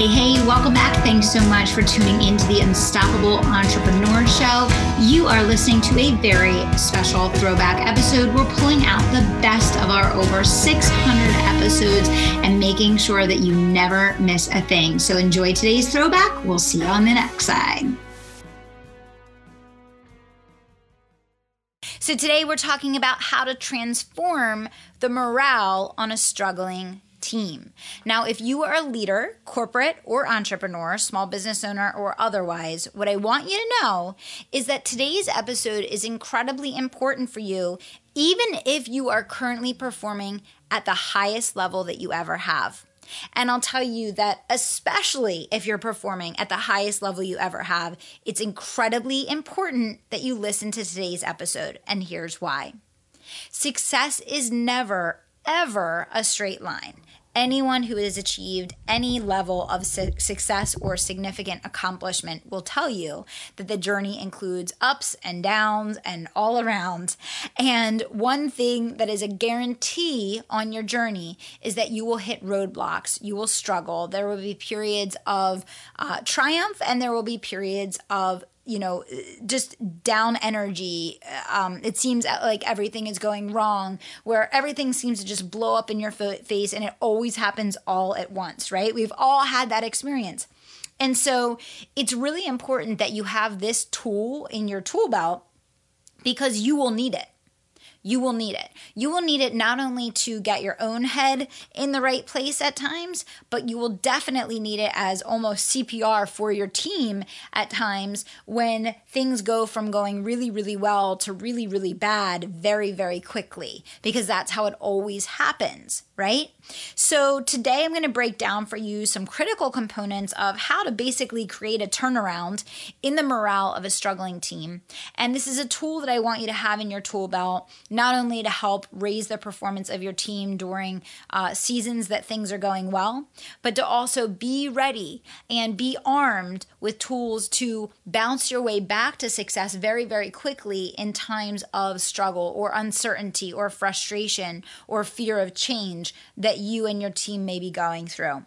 Hey, hey, welcome back. Thanks so much for tuning in to the Unstoppable Entrepreneur Show. You are listening to a very special throwback episode. We're pulling out the best of our over 600 episodes and making sure that you never miss a thing. So enjoy today's throwback. We'll see you on the next side. So, today we're talking about how to transform the morale on a struggling team. Now, if you are a leader, corporate or entrepreneur, small business owner or otherwise, what I want you to know is that today's episode is incredibly important for you, even if you are currently performing at the highest level that you ever have. And I'll tell you that, especially if you're performing at the highest level you ever have, it's incredibly important that you listen to today's episode. And here's why success is never, ever a straight line anyone who has achieved any level of su- success or significant accomplishment will tell you that the journey includes ups and downs and all around. And one thing that is a guarantee on your journey is that you will hit roadblocks, you will struggle. There will be periods of uh, triumph and there will be periods of you know, just down energy. Um, it seems like everything is going wrong, where everything seems to just blow up in your face and it always happens all at once, right? We've all had that experience. And so it's really important that you have this tool in your tool belt because you will need it you will need it. You will need it not only to get your own head in the right place at times, but you will definitely need it as almost CPR for your team at times when things go from going really, really well to really, really bad very, very quickly, because that's how it always happens, right? So today I'm going to break down for you some critical components of how to basically create a turnaround in the morale of a struggling team. And this is a tool that I want you to have in your tool belt not only to help raise the performance of your team during uh, seasons that things are going well, but to also be ready and be armed with tools to bounce your way back to success very, very quickly in times of struggle or uncertainty or frustration or fear of change that you and your team may be going through.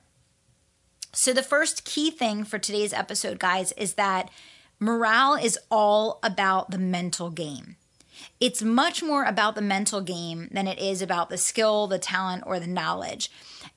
So, the first key thing for today's episode, guys, is that morale is all about the mental game. It's much more about the mental game than it is about the skill, the talent, or the knowledge.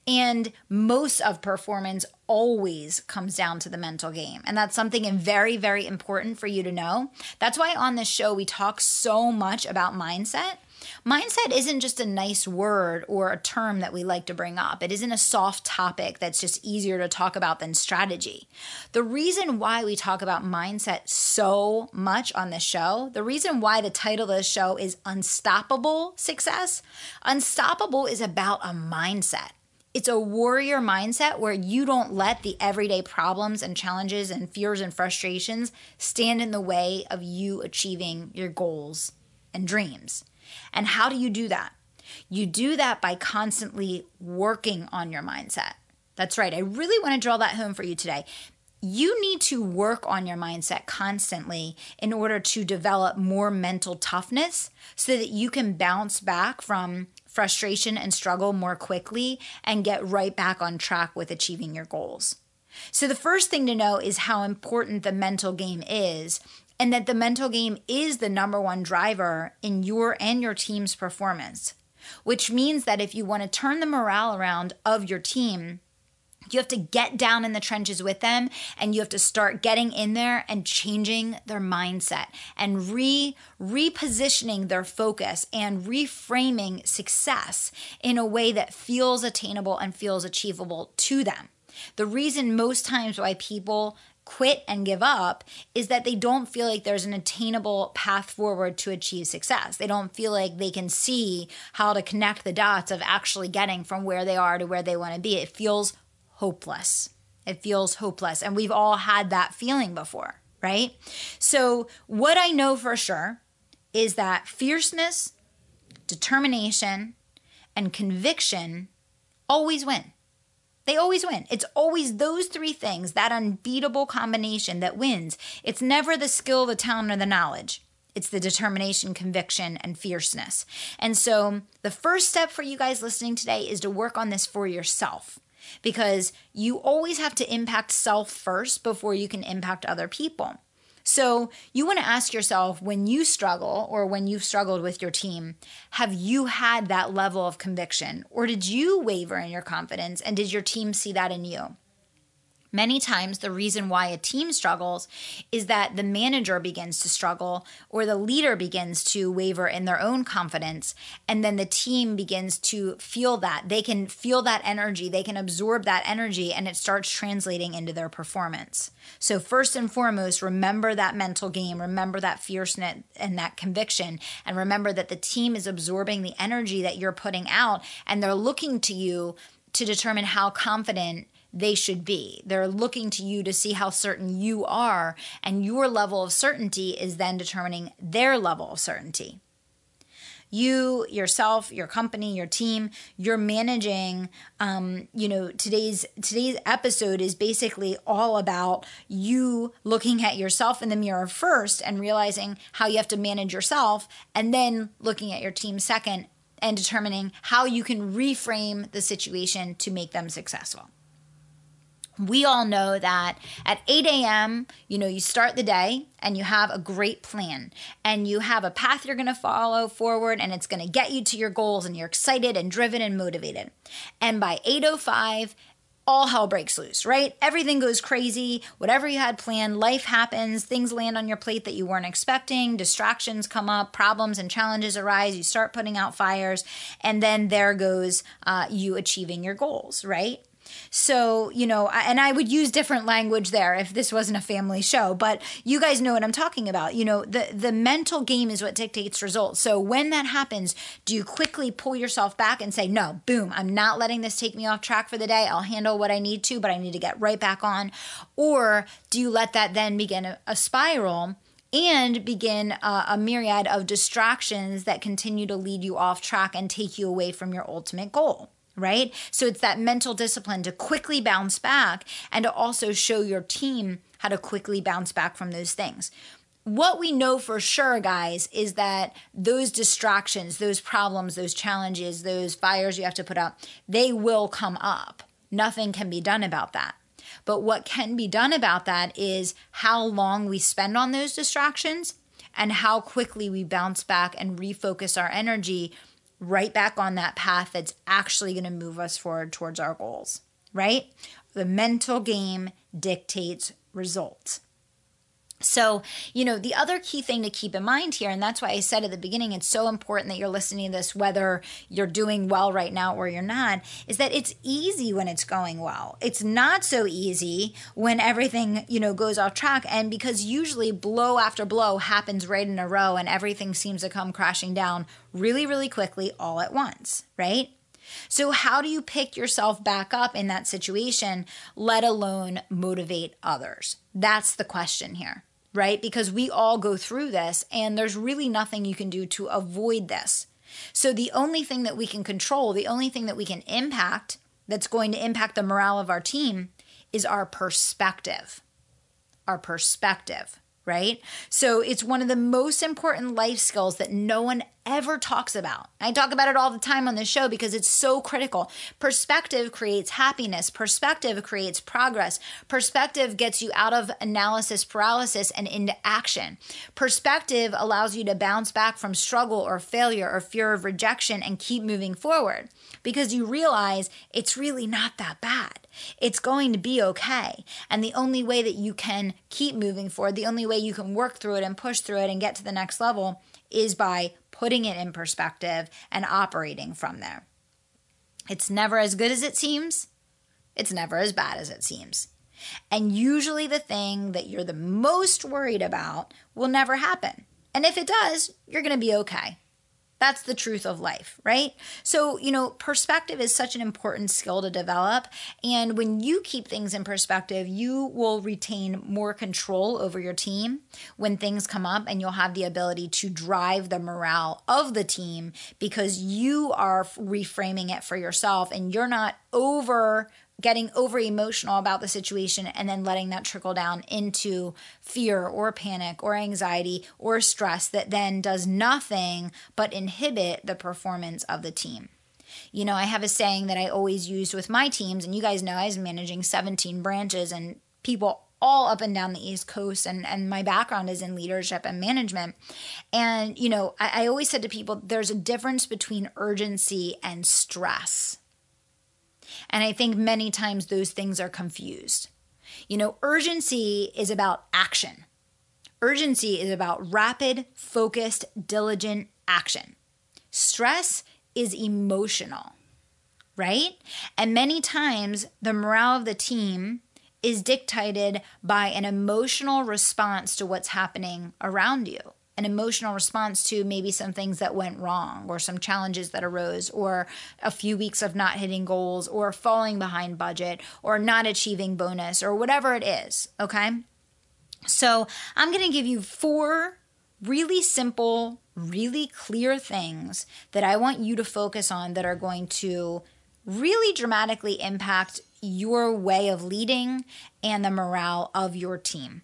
And most of performance always comes down to the mental game. And that's something very, very important for you to know. That's why on this show we talk so much about mindset Mindset isn't just a nice word or a term that we like to bring up. It isn't a soft topic that's just easier to talk about than strategy. The reason why we talk about mindset so much on this show, the reason why the title of the show is Unstoppable Success, Unstoppable is about a mindset. It's a warrior mindset where you don't let the everyday problems and challenges and fears and frustrations stand in the way of you achieving your goals and dreams. And how do you do that? You do that by constantly working on your mindset. That's right. I really want to draw that home for you today. You need to work on your mindset constantly in order to develop more mental toughness so that you can bounce back from frustration and struggle more quickly and get right back on track with achieving your goals. So, the first thing to know is how important the mental game is and that the mental game is the number one driver in your and your team's performance, which means that if you want to turn the morale around of your team, you have to get down in the trenches with them and you have to start getting in there and changing their mindset and re repositioning their focus and reframing success in a way that feels attainable and feels achievable to them. The reason most times why people quit and give up is that they don't feel like there's an attainable path forward to achieve success. They don't feel like they can see how to connect the dots of actually getting from where they are to where they want to be. It feels hopeless. It feels hopeless. And we've all had that feeling before, right? So, what I know for sure is that fierceness, determination, and conviction always win. They always win. It's always those three things, that unbeatable combination that wins. It's never the skill, the talent, or the knowledge. It's the determination, conviction, and fierceness. And so, the first step for you guys listening today is to work on this for yourself. because you always have to impact self first before you can impact other people. So, you want to ask yourself when you struggle or when you've struggled with your team, have you had that level of conviction or did you waver in your confidence and did your team see that in you? Many times, the reason why a team struggles is that the manager begins to struggle or the leader begins to waver in their own confidence. And then the team begins to feel that. They can feel that energy, they can absorb that energy, and it starts translating into their performance. So, first and foremost, remember that mental game, remember that fierceness and that conviction, and remember that the team is absorbing the energy that you're putting out and they're looking to you to determine how confident they should be. They're looking to you to see how certain you are, and your level of certainty is then determining their level of certainty. You, yourself, your company, your team, you're managing. Um, you know, today's today's episode is basically all about you looking at yourself in the mirror first and realizing how you have to manage yourself, and then looking at your team second and determining how you can reframe the situation to make them successful we all know that at 8 a.m., you know, you start the day and you have a great plan and you have a path you're going to follow forward and it's going to get you to your goals and you're excited and driven and motivated. And by 8:05, all hell breaks loose, right? Everything goes crazy. Whatever you had planned, life happens, things land on your plate that you weren't expecting, distractions come up, problems and challenges arise, you start putting out fires, and then there goes uh, you achieving your goals, right? So, you know, and I would use different language there if this wasn't a family show, but you guys know what I'm talking about. You know, the the mental game is what dictates results. So, when that happens, do you quickly pull yourself back and say, "No, boom, I'm not letting this take me off track for the day. I'll handle what I need to, but I need to get right back on." Or do you let that then begin a, a spiral? and begin uh, a myriad of distractions that continue to lead you off track and take you away from your ultimate goal right? So it's that mental discipline to quickly bounce back and to also show your team how to quickly bounce back from those things. What we know for sure, guys, is that those distractions, those problems, those challenges, those fires you have to put out, they will come up. Nothing can be done about that. But what can be done about that is how long we spend on those distractions and how quickly we bounce back and refocus our energy right back on that path that's actually going to move us forward towards our goals, right? The mental game dictates results. So, you know, the other key thing to keep in mind here, and that's why I said at the beginning, it's so important that you're listening to this, whether you're doing well right now or you're not, is that it's easy when it's going well. It's not so easy when everything, you know, goes off track. And because usually blow after blow happens right in a row and everything seems to come crashing down really, really quickly all at once, right? So, how do you pick yourself back up in that situation, let alone motivate others? That's the question here right? Because we all go through this and there's really nothing you can do to avoid this. So the only thing that we can control, the only thing that we can impact that's going to impact the morale of our team is our perspective. Our perspective right? So it's one of the most important life skills that no one ever talks about. I talk about it all the time on this show because it's so critical. Perspective creates happiness, perspective creates progress, perspective gets you out of analysis paralysis and into action. Perspective allows you to bounce back from struggle or failure or fear of rejection and keep moving forward because you realize it's really not that bad. It's going to be okay. And the only way that you can keep moving forward, the only way you can work through it and push through it and get to the next level is by putting it in perspective and operating from there. It's never as good as it seems, it's never as bad as it seems. And usually, the thing that you're the most worried about will never happen. And if it does, you're going to be okay. That's the truth of life, right? So, you know, perspective is such an important skill to develop. And when you keep things in perspective, you will retain more control over your team when things come up, and you'll have the ability to drive the morale of the team because you are reframing it for yourself and you're not over getting over emotional about the situation and then letting that trickle down into fear or panic or anxiety or stress that then does nothing but inhibit the performance of the team. You know, I have a saying that I always use with my teams, and you guys know I was managing 17 branches and people all up and down the East Coast, and, and my background is in leadership and management. And, you know, I, I always said to people, there's a difference between urgency and stress. And I think many times those things are confused. You know, urgency is about action. Urgency is about rapid, focused, diligent action. Stress is emotional, right? And many times the morale of the team is dictated by an emotional response to what's happening around you an emotional response to maybe some things that went wrong or some challenges that arose or a few weeks of not hitting goals or falling behind budget or not achieving bonus or whatever it is. Okay. So I'm going to give you four really simple, really clear things that I want you to focus on that are going to really dramatically impact your way of leading and the morale of your team.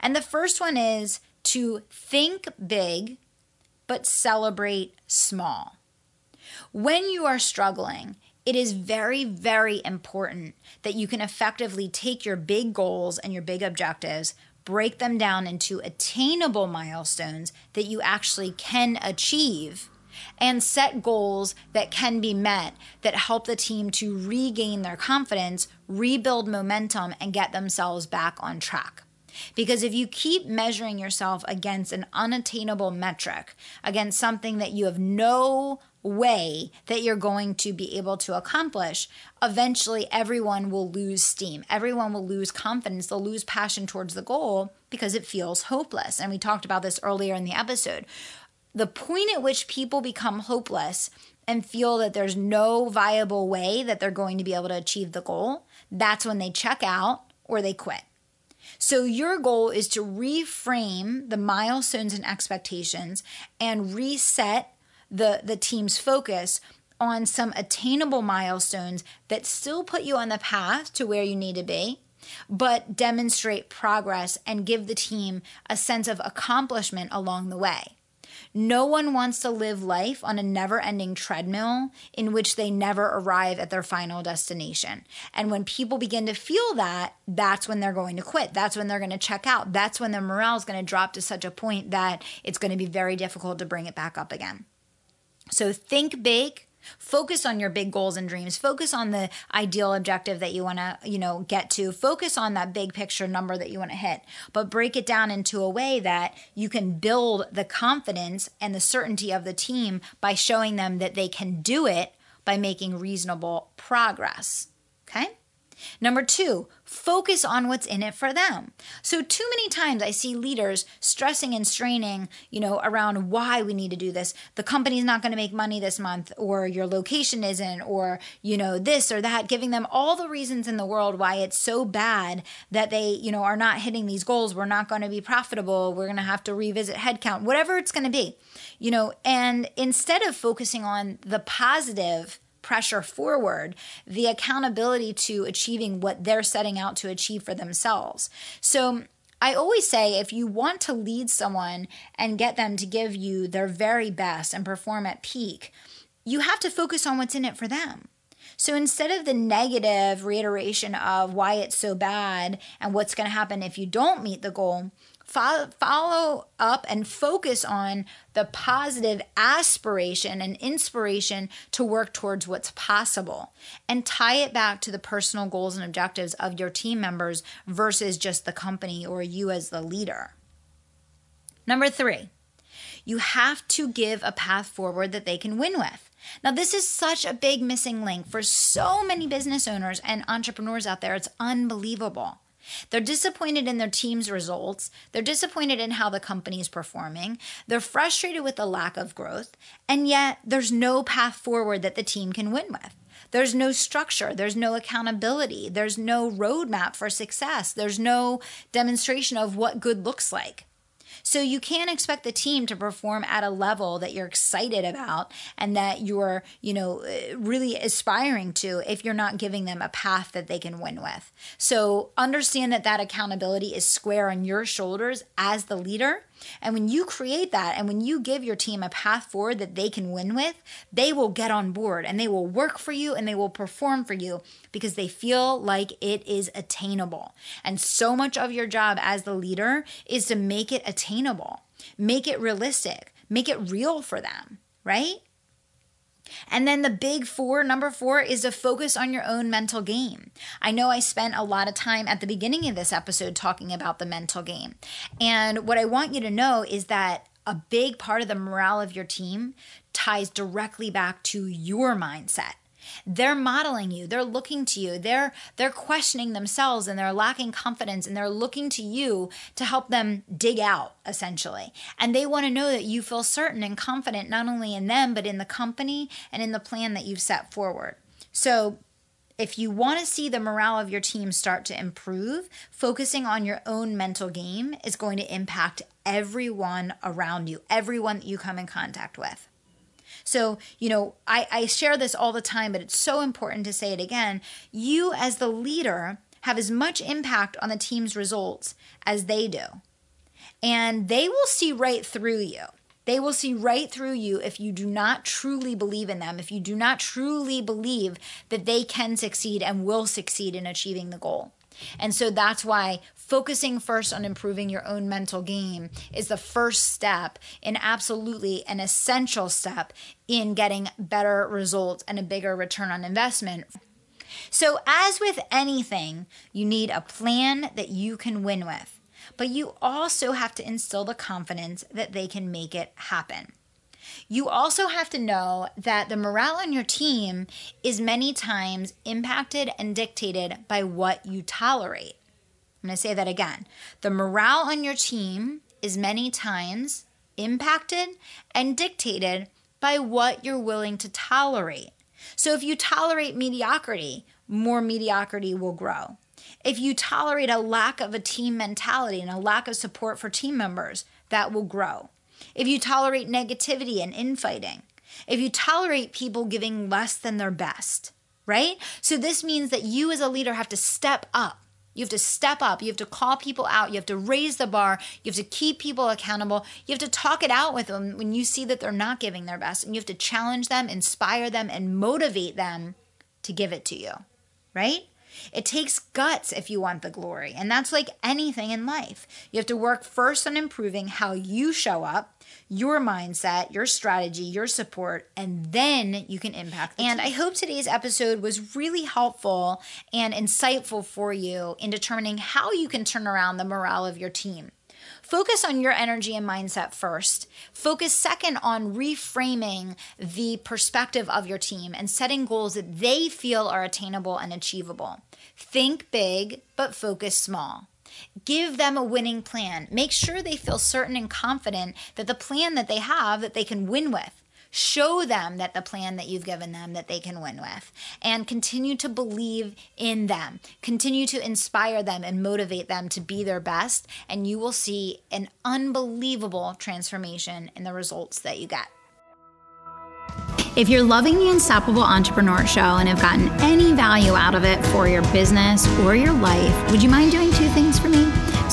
And the first one is to think big, but celebrate small. When you are struggling, it is very, very important that you can effectively take your big goals and your big objectives, break them down into attainable milestones that you actually can achieve and set goals that can be met that help the team to regain their confidence, rebuild momentum, and get themselves back on track. Because if you keep measuring yourself against an unattainable metric, against something that you have no way that you're going to be able to accomplish, eventually everyone will lose steam. Everyone will lose confidence. They'll lose passion towards the goal because it feels hopeless. And we talked about this earlier in the episode. The point at which people become hopeless and feel that there's no viable way that they're going to be able to achieve the goal, that's when they check out or they quit. So, your goal is to reframe the milestones and expectations and reset the, the team's focus on some attainable milestones that still put you on the path to where you need to be, but demonstrate progress and give the team a sense of accomplishment along the way. No one wants to live life on a never ending treadmill in which they never arrive at their final destination. And when people begin to feel that, that's when they're going to quit. That's when they're going to check out. That's when their morale is going to drop to such a point that it's going to be very difficult to bring it back up again. So think big, Focus on your big goals and dreams. Focus on the ideal objective that you want to, you know, get to. Focus on that big picture number that you want to hit. But break it down into a way that you can build the confidence and the certainty of the team by showing them that they can do it by making reasonable progress. Okay? Number two, focus on what's in it for them. So, too many times I see leaders stressing and straining, you know, around why we need to do this. The company's not going to make money this month, or your location isn't, or, you know, this or that, giving them all the reasons in the world why it's so bad that they, you know, are not hitting these goals. We're not going to be profitable. We're going to have to revisit headcount, whatever it's going to be, you know, and instead of focusing on the positive, pressure forward the accountability to achieving what they're setting out to achieve for themselves. So, I always say if you want to lead someone and get them to give you their very best and perform at peak, you have to focus on what's in it for them. So instead of the negative reiteration of why it's so bad and what's going to happen if you don't meet the goal, follow, up and focus on the positive aspiration and inspiration to work towards what's possible and tie it back to the personal goals and objectives of your team members versus just the company or you as the leader. Number three, you have to give a path forward that they can win with. Now, this is such a big missing link for so many business owners and entrepreneurs out there. It's unbelievable. They're disappointed in their team's results. They're disappointed in how the company is performing. They're frustrated with the lack of growth. And yet, there's no path forward that the team can win with. There's no structure. There's no accountability. There's no roadmap for success. There's no demonstration of what good looks like. So you can't expect the team to perform at a level that you're excited about and that you're, you know, uh, really aspiring to if you're not giving them a path that they can win with. So understand that that accountability is square on your shoulders as the leader And when you create that and when you give your team a path forward that they can win with, they will get on board and they will work for you and they will perform for you because they feel like it is attainable. And so much of your job as the leader is to make it attainable, make it realistic, make it real for them, right? And then the big four, number four, is to focus on your own mental game. I know I spent a lot of time at the beginning of this episode talking about the mental game. And what I want you to know is that a big part of the morale of your team ties directly back to your mindset. They're modeling you. They're looking to you. They're they're questioning themselves and they're lacking confidence and they're looking to you to help them dig out essentially. And they want to know that you feel certain and confident not only in them but in the company and in the plan that you've set forward. So if you want to see the morale of your team start to improve, focusing on your own mental game is going to impact everyone around you, everyone that you come in contact with. So, you know, I, I share this all the time, but it's so important to say it again. You, as the leader, have as much impact on the team's results as they do. And they will see right through you. They will see right through you if you do not truly believe in them, if you do not truly believe that they can succeed and will succeed in achieving the goal. And so that's why focusing first on improving your own mental game is the first step and absolutely an essential step in getting better results and a bigger return on investment. So, as with anything, you need a plan that you can win with, but you also have to instill the confidence that they can make it happen. You also have to know that the morale on your team is many times impacted and dictated by what you tolerate. I'm going to say that again. The morale on your team is many times impacted and dictated by what you're willing to tolerate. So if you tolerate mediocrity, more mediocrity will grow. If you tolerate a lack of a team mentality and a lack of support for team members, that will grow if you tolerate negativity and infighting, if you tolerate people giving less than their best, right? So this means that you as a leader have to step up. You have to step up. You have to call people out. You have to raise the bar. You have to keep people accountable. You have to talk it out with them when you see that they're not giving their best. And you have to challenge them, inspire them, and motivate them to give it to you, right? It takes guts if you want the glory. And that's like anything in life. You have to work first on improving how you show up, your mindset, your strategy, your support, and then you can impact. and. I hope today's episode was really helpful and insightful for you in determining how you can turn around the morale of your team. Focus on your energy and mindset first. Focus second on reframing the perspective of your team and setting goals that they feel are attainable and achievable. Think big, but focus small. Give them a winning plan. Make sure they feel certain and confident that the plan that they have that they can win with show them that the plan that you've given them that they can win with and continue to believe in them continue to inspire them and motivate them to be their best and you will see an unbelievable transformation in the results that you get if you're loving the Unstoppable Entrepreneur Show and have gotten any value out of it for your business or your life, would you mind doing two things for me?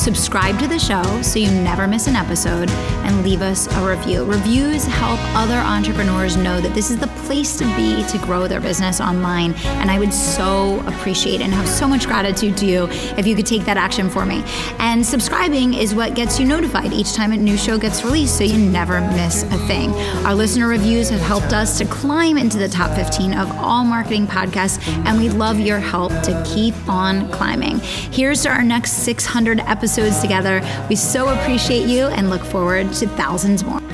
Subscribe to the show so you never miss an episode and leave us a review. Reviews help other entrepreneurs know that this is the place to be to grow their business online. And I would so appreciate and have so much gratitude to you if you could take that action for me. And subscribing is what gets you notified each time a new show gets released so you never miss a thing. Our listener reviews have helped us to climb into the top 15 of all marketing podcasts, and we love your help to keep on climbing. Here's to our next 600 episodes together. We so appreciate you and look forward to thousands more.